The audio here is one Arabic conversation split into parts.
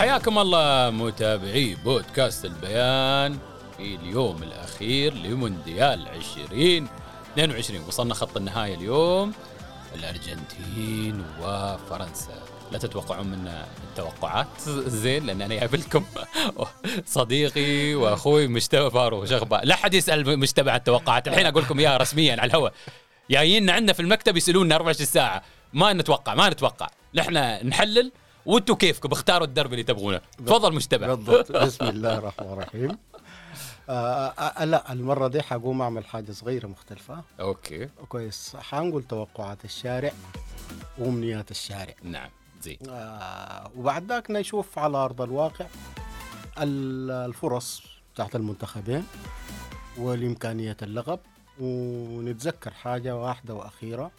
حياكم الله متابعي بودكاست البيان في اليوم الأخير لمونديال 2022 وصلنا خط النهاية اليوم. الأرجنتين وفرنسا. لا تتوقعون منا التوقعات؟ زين لأن أنا جايب لكم صديقي وأخوي مجتبى فاروق. شغبه لا حد يسأل مجتبى عن التوقعات. الحين أقول لكم إياها رسميا على الهواء. جايين عندنا في المكتب يسالونا 24 ساعة. ما نتوقع ما نتوقع. نحن نحلل وأنتم كيفكم؟ اختاروا الدرب اللي تبغونه. تفضل مجتبى بالضبط. بسم الله الرحمن الرحيم. آه آه لا المرة دي حقوم أعمل حاجة صغيرة مختلفة. أوكي. كويس. حنقول توقعات الشارع وأمنيات الشارع. نعم. زين. آه وبعد ذاك نشوف على أرض الواقع ال- الفرص بتاعت المنتخبين والإمكانية اللقب ونتذكر حاجة واحدة وأخيرة.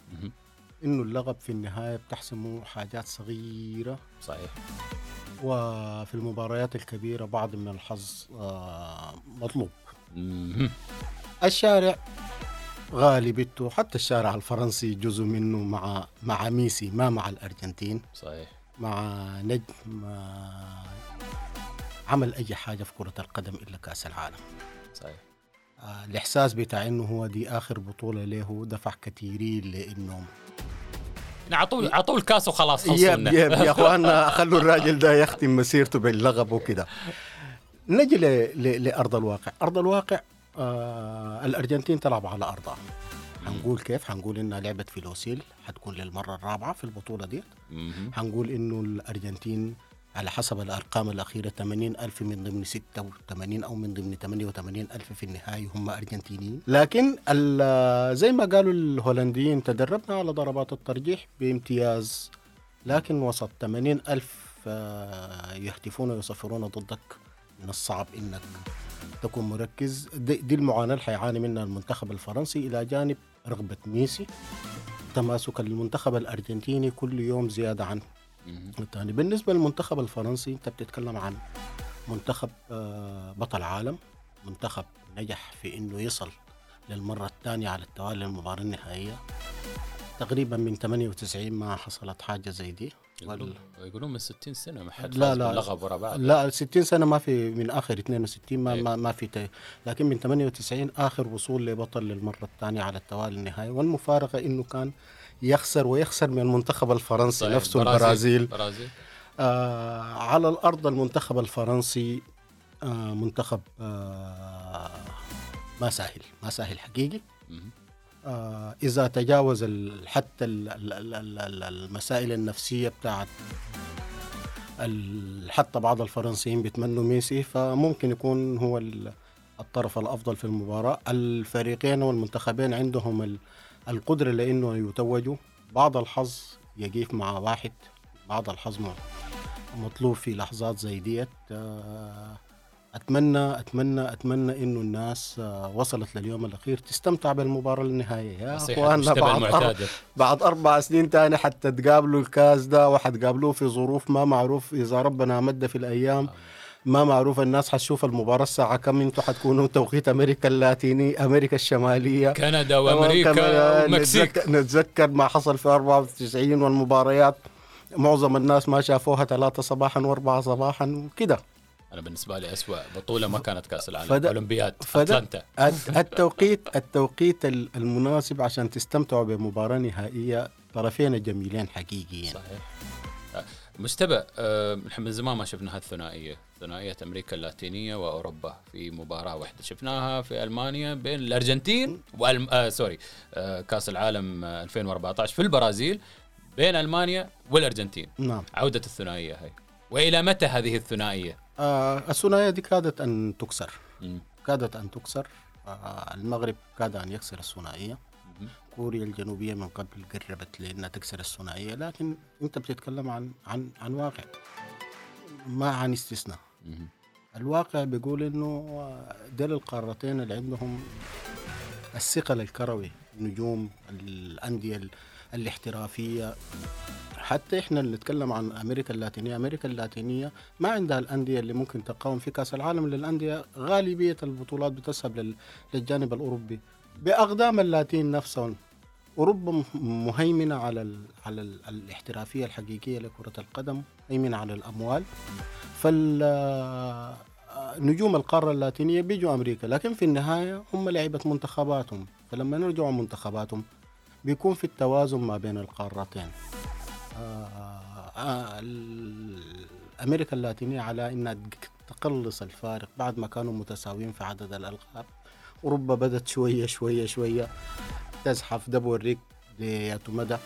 إنه اللقب في النهاية بتحسمه حاجات صغيرة. صحيح. وفي المباريات الكبيرة بعض من الحظ آه، مطلوب. الشارع غالبته حتى الشارع الفرنسي جزء منه مع مع ميسي ما مع الأرجنتين. صحيح. مع نجم آه، عمل أي حاجة في كرة القدم إلا كأس العالم. صحيح. آه، الإحساس بتاع إنه هو دي آخر بطولة له دفع كثيرين لإنه اعطوه اعطوه الكاس وخلاص يب خلصونا يب. يا اخوانا خلوا الراجل ده يختم مسيرته باللغب وكده نجي ل... ل... لأرض الواقع. أرض الواقع آه الأرجنتين تلعب على أرضها. حنقول كيف؟ حنقول إنها لعبه في لوسيل حتكون للمرة الرابعة في البطولة دي مهم. حنقول إنه الأرجنتين على حسب الأرقام الأخيرة 80 ألف من ضمن 86 أو من ضمن 88 ألف في النهاية هم أرجنتينيين. لكن زي ما قالوا الهولنديين تدربنا على ضربات الترجيح بامتياز لكن وسط 80 ألف آه، يهتفون ويصفرون ضدك من الصعب إنك تكون مركز. دي, دي المعاناة اللي حيعاني منها المنتخب الفرنسي إلى جانب رغبة ميسي. تماسك المنتخب الأرجنتيني كل يوم زيادة عن مهم. الثاني بالنسبة للمنتخب الفرنسي أنت بتتكلم عن منتخب آه، بطل عالم منتخب نجح في أنه يصل للمرة الثانية على التوالي للمباراة النهائية. تقريبا من 98 ما حصلت حاجة زي دي. يقولون من 60 سنة ما حد لا لا باللقب ورا بعض. لا 60 سنة ما في من آخر 62 ما إيه. ما, ما في تي لكن من 98 آخر وصول لبطل للمرة الثانية على التوالي النهائي. والمفارقة إنه كان يخسر ويخسر من المنتخب الفرنسي صحيح. نفسه البرازيل برازيل آه على الأرض المنتخب الفرنسي آه منتخب آه ما سهل ما سهل حقيقي. آه إذا تجاوز حتى ال- ال- ال- ال- ال- المسائل النفسية بتاعت حتى بعض الفرنسيين بيتمنوا ميسي فممكن يكون هو ال- الطرف الأفضل في المباراة الفريقين والمنتخبين عندهم القدرة لأنه يتوجوا بعض الحظ يقيف مع واحد بعض الحظ مطلوب في لحظات زي ديت. آه، أتمنى أتمنى أتمنى إنه الناس آه، وصلت لليوم الأخير تستمتع بالمباراة النهائية. يا مجتبى بعد أر... المعتادة. بعد أربع سنين تاني حتى تقابلوا الكاس ده وحتقابلوه في ظروف ما معروف إذا ربنا مد في الأيام. ما معروف الناس حتشوف المباراة الساعة كم أنتوا حتكونوا توقيت أمريكا اللاتيني أمريكا الشمالية. كندا وأمريكا والمكسيك نتذكر, ما حصل في 94 والمباريات. معظم الناس ما شافوها ثلاثة صباحا وأربعة صباحا وكده. أنا بالنسبة لي اسوء بطولة ما كانت كأس العالم. فده- أتلانتا. الت- التوقيت التوقيت ال- المناسب عشان تستمتعوا بمباراة نهائية طرفين جميلين حقيقيين. صحيح. آه، مجتبى آه، نحن من زمان ما شفنا هالثنائية ثنائية أمريكا اللاتينية وأوروبا. في مباراة واحدة شفناها في ألمانيا بين الأرجنتين والم... آه sorry آه كأس العالم آه 2014 في البرازيل بين ألمانيا والأرجنتين. نعم. عودة الثنائية هي. وإلى متى هذه الثنائية؟ آه الثنائية دي كادت أن تكسر. مم. كادت أن تكسر آه المغرب كاد أن يكسر الثنائية. مم. كوريا الجنوبية من قبل قربت لأنها تكسر الثنائية لكن أنت بتتكلم عن عن عن واقع ما عن استثناء. الواقع بيقول إنه دول القارتين اللي عندهم الثقل الكروي نجوم الأندية الاحترافية. حتى إحنا اللي نتكلم عن أمريكا اللاتينية أمريكا اللاتينية ما عندها الأندية اللي ممكن تقاوم في كأس العالم للأندية غالبية البطولات بتذهب للجانب الأوروبي. بأقدام اللاتين نفسهم اوروبا مهيمنة على ال على ال الاحترافية الحقيقية لكرة القدم مهيمنة على الأموال. فال نجوم القارة اللاتينية بيجوا أمريكا لكن في النهاية هم لعيبة منتخباتهم. فلما نرجعوا منتخباتهم بيكون في التوازن ما بين القارتين. آه آه أمريكا اللاتينية على إنها تقلص الفارق بعد ما كانوا متساويين في عدد الألقاب. أوروبا بدت شوية شوية شوية تزحف ده بوريك مدى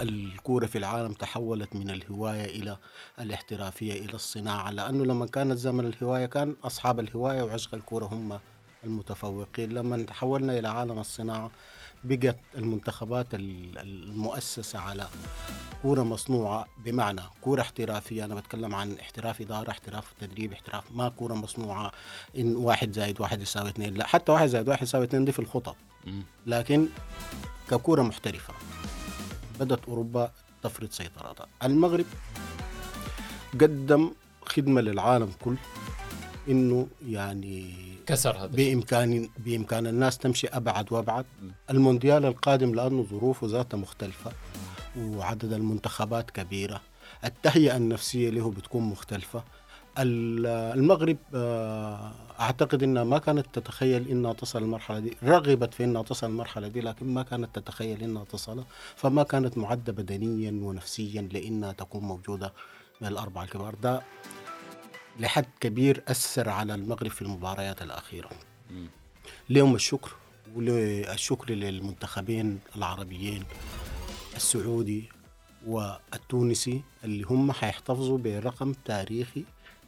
الكورة في العالم تحولت من الهواية إلى الاحترافية إلى الصناعة لأنه لما كانت زمن الهواية كان أصحاب الهواية وعشق الكورة هم المتفوقين. لما تحولنا إلى عالم الصناعة بقت المنتخبات المؤسسة على كورة مصنوعة. بمعنى كورة احترافية أنا بتكلم عن احتراف إدارة احتراف تدريب احتراف ما كورة مصنوعة إن واحد زائد واحد يساوي اثنين. لا حتى واحد زائد واحد يساوي اثنين دي في الخطط. لكن ككورة محترفة بدأت أوروبا تفرض سيطرتها المغرب قدم خدمة للعالم كل إنه يعني كسر هذا بإمكان بإمكان الناس تمشي أبعد وأبعد. المونديال القادم لأنه ظروفه ذاتها مختلفة وعدد المنتخبات كبيرة. التهيئة النفسية له بتكون مختلفة. المغرب آه، أعتقد إنها ما كانت تتخيل إنها تصل المرحلة دي. رغبت في إنها تصل المرحلة دي لكن ما كانت تتخيل إنها تصل فما كانت معدة بدنيا ونفسيا لإنها تكون موجودة من الاربعه الكبار. ده لحد كبير أثر على المغرب في المباريات الأخيرة. لهم الشكر والشكر للمنتخبين العربيين السعودي والتونسي اللي هم حيحتفظوا برقم تاريخي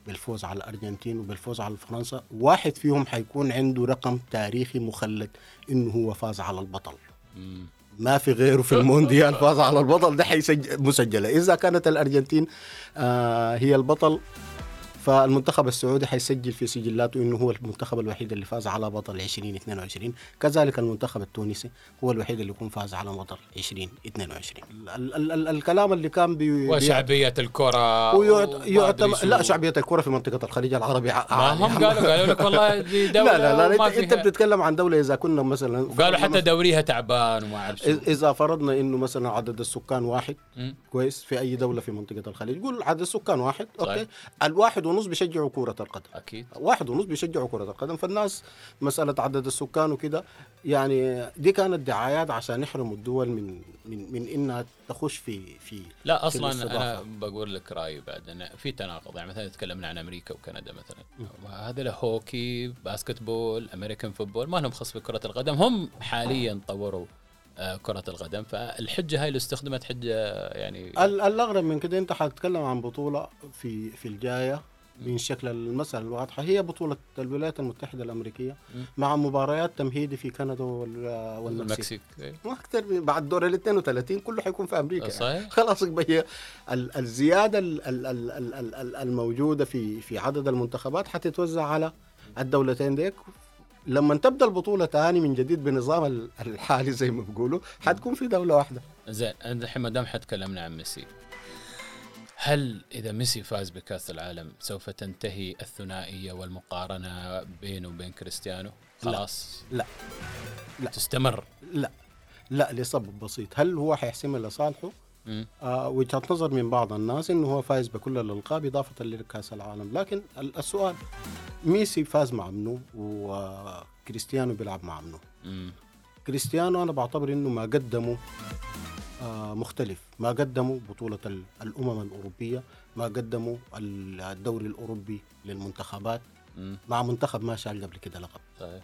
بالفوز على الأرجنتين وبالفوز على فرنسا. واحد فيهم حيكون عنده رقم تاريخي مخلد إنه هو فاز على البطل. ما في غيره في المونديال فاز على البطل. ده حيسجل مسجلة. إذا كانت الأرجنتين آه هي البطل فالمنتخب السعودي حيسجل في سجلاته إنه هو المنتخب الوحيد اللي فاز على بطل 2022 كذلك المنتخب التونسي هو الوحيد اللي يكون فاز على بطل 2022 ال ال ال الكلام اللي كان بي وشعبية الكرة ويعتم... لا شعبية الكرة في منطقة الخليج العربي ما هم قالوا قالوا لك والله دي دولة لا لا, لا انت, انت بتتكلم عن دولة إذا كنا مثلا قالوا حتى دوريها تعبان وما أعرف إذا فرضنا إنه مثلا عدد السكان واحد م? كويس في أي دولة في منطقة الخليج قول عدد السكان واحد صحيح. okay. الواحد ونص بيشجعوا كرة القدم. أكيد. واحد ونص بيشجعوا كرة القدم. فالناس مسألة عدد السكان وكده يعني دي كانت دعايات عشان يحرموا الدول من من من إنها تخش في في لا أصلا في أنا بقول لك رأيي بعد. أنا في تناقض يعني مثلا تكلمنا عن أمريكا وكندا مثلا. هذوله hockey basketball American football ما لهم خص بكرة القدم. هم حاليا طوروا آه، كرة القدم. فالحجة هاي اللي استخدمت حجة يعني الأغرب من كده أنت حتتكلم عن بطولة في في الجاية. من شكل المسألة الواضحة هي بطولة الولايات المتحدة الأمريكية مع مباريات تمهيدي في كندا والمكسيك. إيه. ما أكثر بعد دور ال 32 كله حيكون في أمريكا. صحيح. خلاص هي الزيادة الموجودة في في عدد المنتخبات حتتوزع على الدولتين ديك. لما تبدأ البطولة ثاني من جديد بنظام الحالي زي ما بيقولوا حتكون في دولة واحدة. زين الحين ما دام حتكلمنا عن ميسي هل إذا ميسي فاز بكأس العالم سوف تنتهي الثنائية والمقارنة بينه وبين كريستيانو؟ خلاص. لا لا. تستمر. لا لا لسبب بسيط. هل هو حيحسمها لصالحه آه وجهة نظر من بعض الناس إنه هو فايز بكل الألقاب إضافة لكأس العالم. لكن السؤال ميسي فاز مع منو وكريستيانو بيلعب مع منو؟ كريستيانو أنا بعتبر إنه ما قدمه. مختلف. ما قدموا بطولة الأمم الأوروبية ما قدموا الدوري الأوروبي للمنتخبات. مع منتخب ما شال قبل كده لقب. صحيح.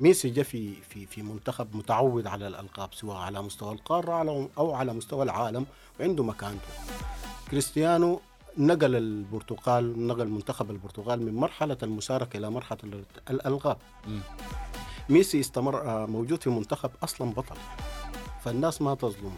ميسي جاء في في في منتخب متعود على الألقاب سواء على مستوى القارة أو على مستوى العالم وعنده مكانته كريستيانو نقل البرتغال نقل منتخب البرتغال من مرحلة المشاركة إلى مرحلة الألقاب. ميسي استمر آه، موجود في منتخب أصلا بطل. فالناس ما تظلمه.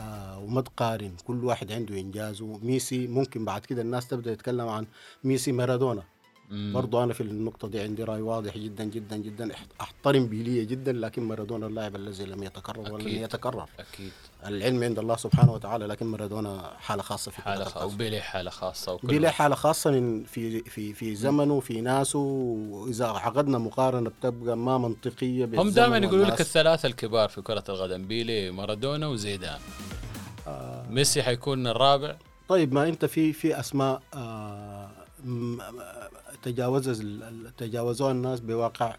آه وما تقارن كل واحد عنده انجازه ميسي ممكن بعد كده الناس تبدأ تتكلم عن ميسي مارادونا. برضو أنا في النقطة دي عندي رأي واضح جدا جدا جدا إح- أحترم بيلية جدا لكن مارادونا اللاعب الذي لم يتكرر ولن. يتكرر أكيد العلم عند الله سبحانه وتعالى لكن مارادونا حالة خاصة في حالة كرة خ... القدم. وبيلي حالة خاصة واحد. حالة خاصة من في في في زمنه في ناسه وإذا عقدنا مقارنة بتبقى ما منطقية هم دائما يقولوا لك. الثلاثة الكبار في كرة القدم بيلي مارادونا وزيدان آه. ميسي حيكون الرابع طيب ما أنت في في أسماء آه تجاوز تجاوزوها الناس بواقع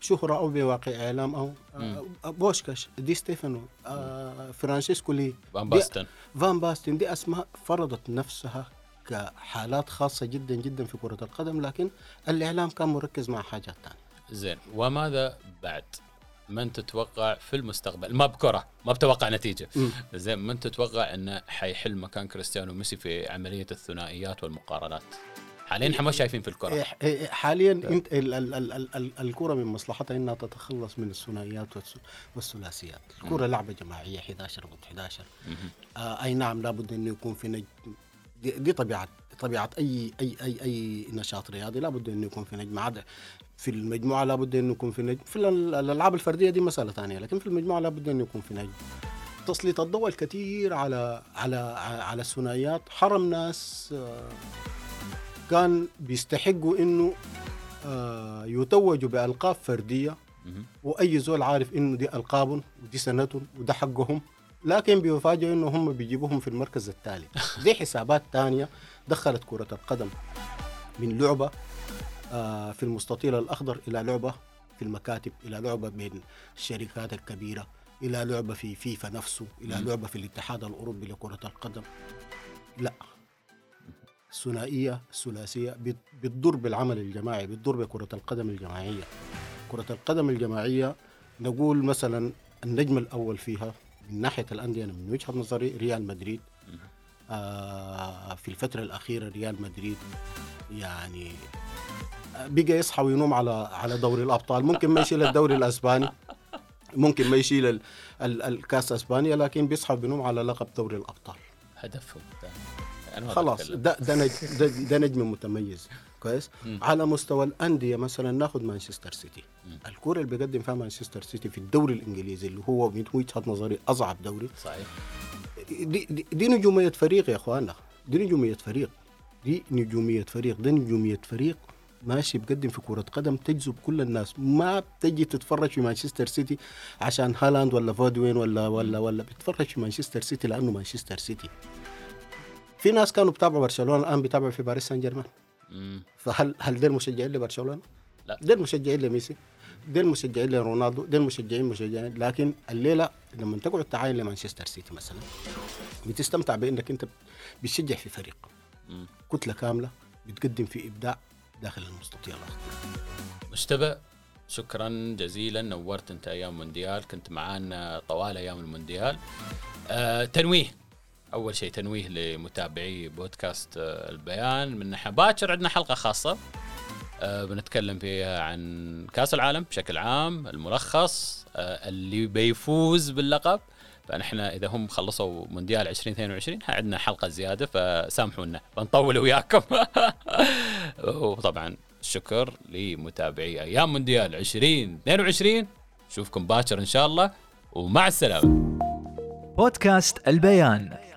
شهرة أو بواقع إعلام أو آه بوشكاش دي ستيفانو آه فرانشيسكولي. فان باستن. فان باستن. دي أسماء فرضت نفسها كحالات خاصة جدا جدا في كرة القدم لكن الإعلام كان مركز مع حاجات ثانية زين. وماذا بعد؟ من تتوقع في المستقبل؟ ما بكرة ما بتوقع نتيجة. زين من تتوقع إنه حيحل مكان كريستيانو وميسي في عملية الثنائيات والمقارنات؟ حاليا إحنا ما شايفين في الكرة. إيه- إيه- حاليا إنت ال ال ال ال ال الكرة من مصلحتها إنها تتخلص من الثنائيات والثلاثيات، الكرة لعبة جماعية 11 ضد 11 مهم. آه أي نعم لابد إنه يكون في نجم. دي, دي طبيعة طبيعة أي أي أي أي نشاط رياضي. لابد إنه يكون في نجم. عاد في المجموعة لابد إنه يكون في نجم. في ال- الألعاب الفردية دي مسألة ثانية لكن في المجموعة لابد إنه يكون في نجم. تسليط الضوء الكثير على على على الثنائيات. حرم ناس آه، كان بيستحقوا إنه آه، يتوجوا بألقاب فردية. وأي زول عارف إنه دي ألقابهم ودي سنتهم وده حقهم لكن بيفاجئوا إنه هم بيجيبوهم في المركز الثالث دي حسابات تانية دخلت كرة القدم من لعبة آه، في المستطيل الأخضر إلى لعبة في المكاتب إلى لعبة بين الشركات الكبيرة إلى لعبة في فيفا نفسه إلى مم. لعبة في الاتحاد الأوروبي لكرة القدم لا الثنائية الثلاثية بت- بتضر بالعمل الجماعي بتضر بكرة القدم الجماعية. كرة القدم الجماعية نقول مثلا النجم الأول فيها من ناحية الأندية أنا من وجهة نظري ريال مدريد. آه في الفترة الأخيرة ريال مدريد يعني بقى يصحى وينوم على على دوري الأبطال. ممكن ما يشيل الدوري الأسباني ممكن ما يشيل ال- ال- الكأس أسبانيا لكن بيصحى بينوم على لقب دوري الأبطال. هدفهم. أنا خلاص. ده ده نجم, ده, ده نجم متميز. كويس. على مستوى الأندية مثلا ناخذ مانشستر سيتي. الكورة اللي بيقدم فيها مانشستر سيتي في الدوري الإنجليزي اللي هو من وجهة نظري أصعب دوري. صحيح. دي, دي, دي نجومية فريق يا اخوانا دي نجومية فريق. دي نجومية فريق. دي نجومية فريق ماشي بقدم في كرة قدم تجذب كل الناس. ما بتجي تتفرج في مانشستر سيتي عشان هالاند ولا فودين ولا ولا ولا بتتفرج في مانشستر سيتي لأنه مانشستر سيتي. في ناس كانوا بيتابعوا برشلونة الآن بيتابعوا في باريس سان جيرمان. فهل هل دول مشجعين لبرشلونة؟ لا. دول مشجعين لميسي دول مشجعين لرونالدو دول مشجعين مشجعين لكن الليلة لما تقعد تعاين لمانشستر سيتي مثلا بتستمتع بإنك انت بتشجع في فريق مم. كتلة كاملة بتقدم في إبداع داخل المستطيل الاخضر مجتبى شكرا جزيلا نورت أنت أيام مونديال كنت معانا طوال أيام المونديال آه تنويه أول شيء تنويه لمتابعي بودكاست آه البيان. من ناحية باكر عندنا حلقة خاصة آه بنتكلم فيها عن كأس العالم بشكل عام الملخص آه اللي بيفوز باللقب. فنحن إذا هم خلصوا مونديال 2022 عندنا حلقة زيادة فسامحونا بنطول وياكم. وطبعا الشكر لمتابعي أيام مونديال 2022 نشوفكم باكر إن شاء الله ومع السلامة. بودكاست البيان.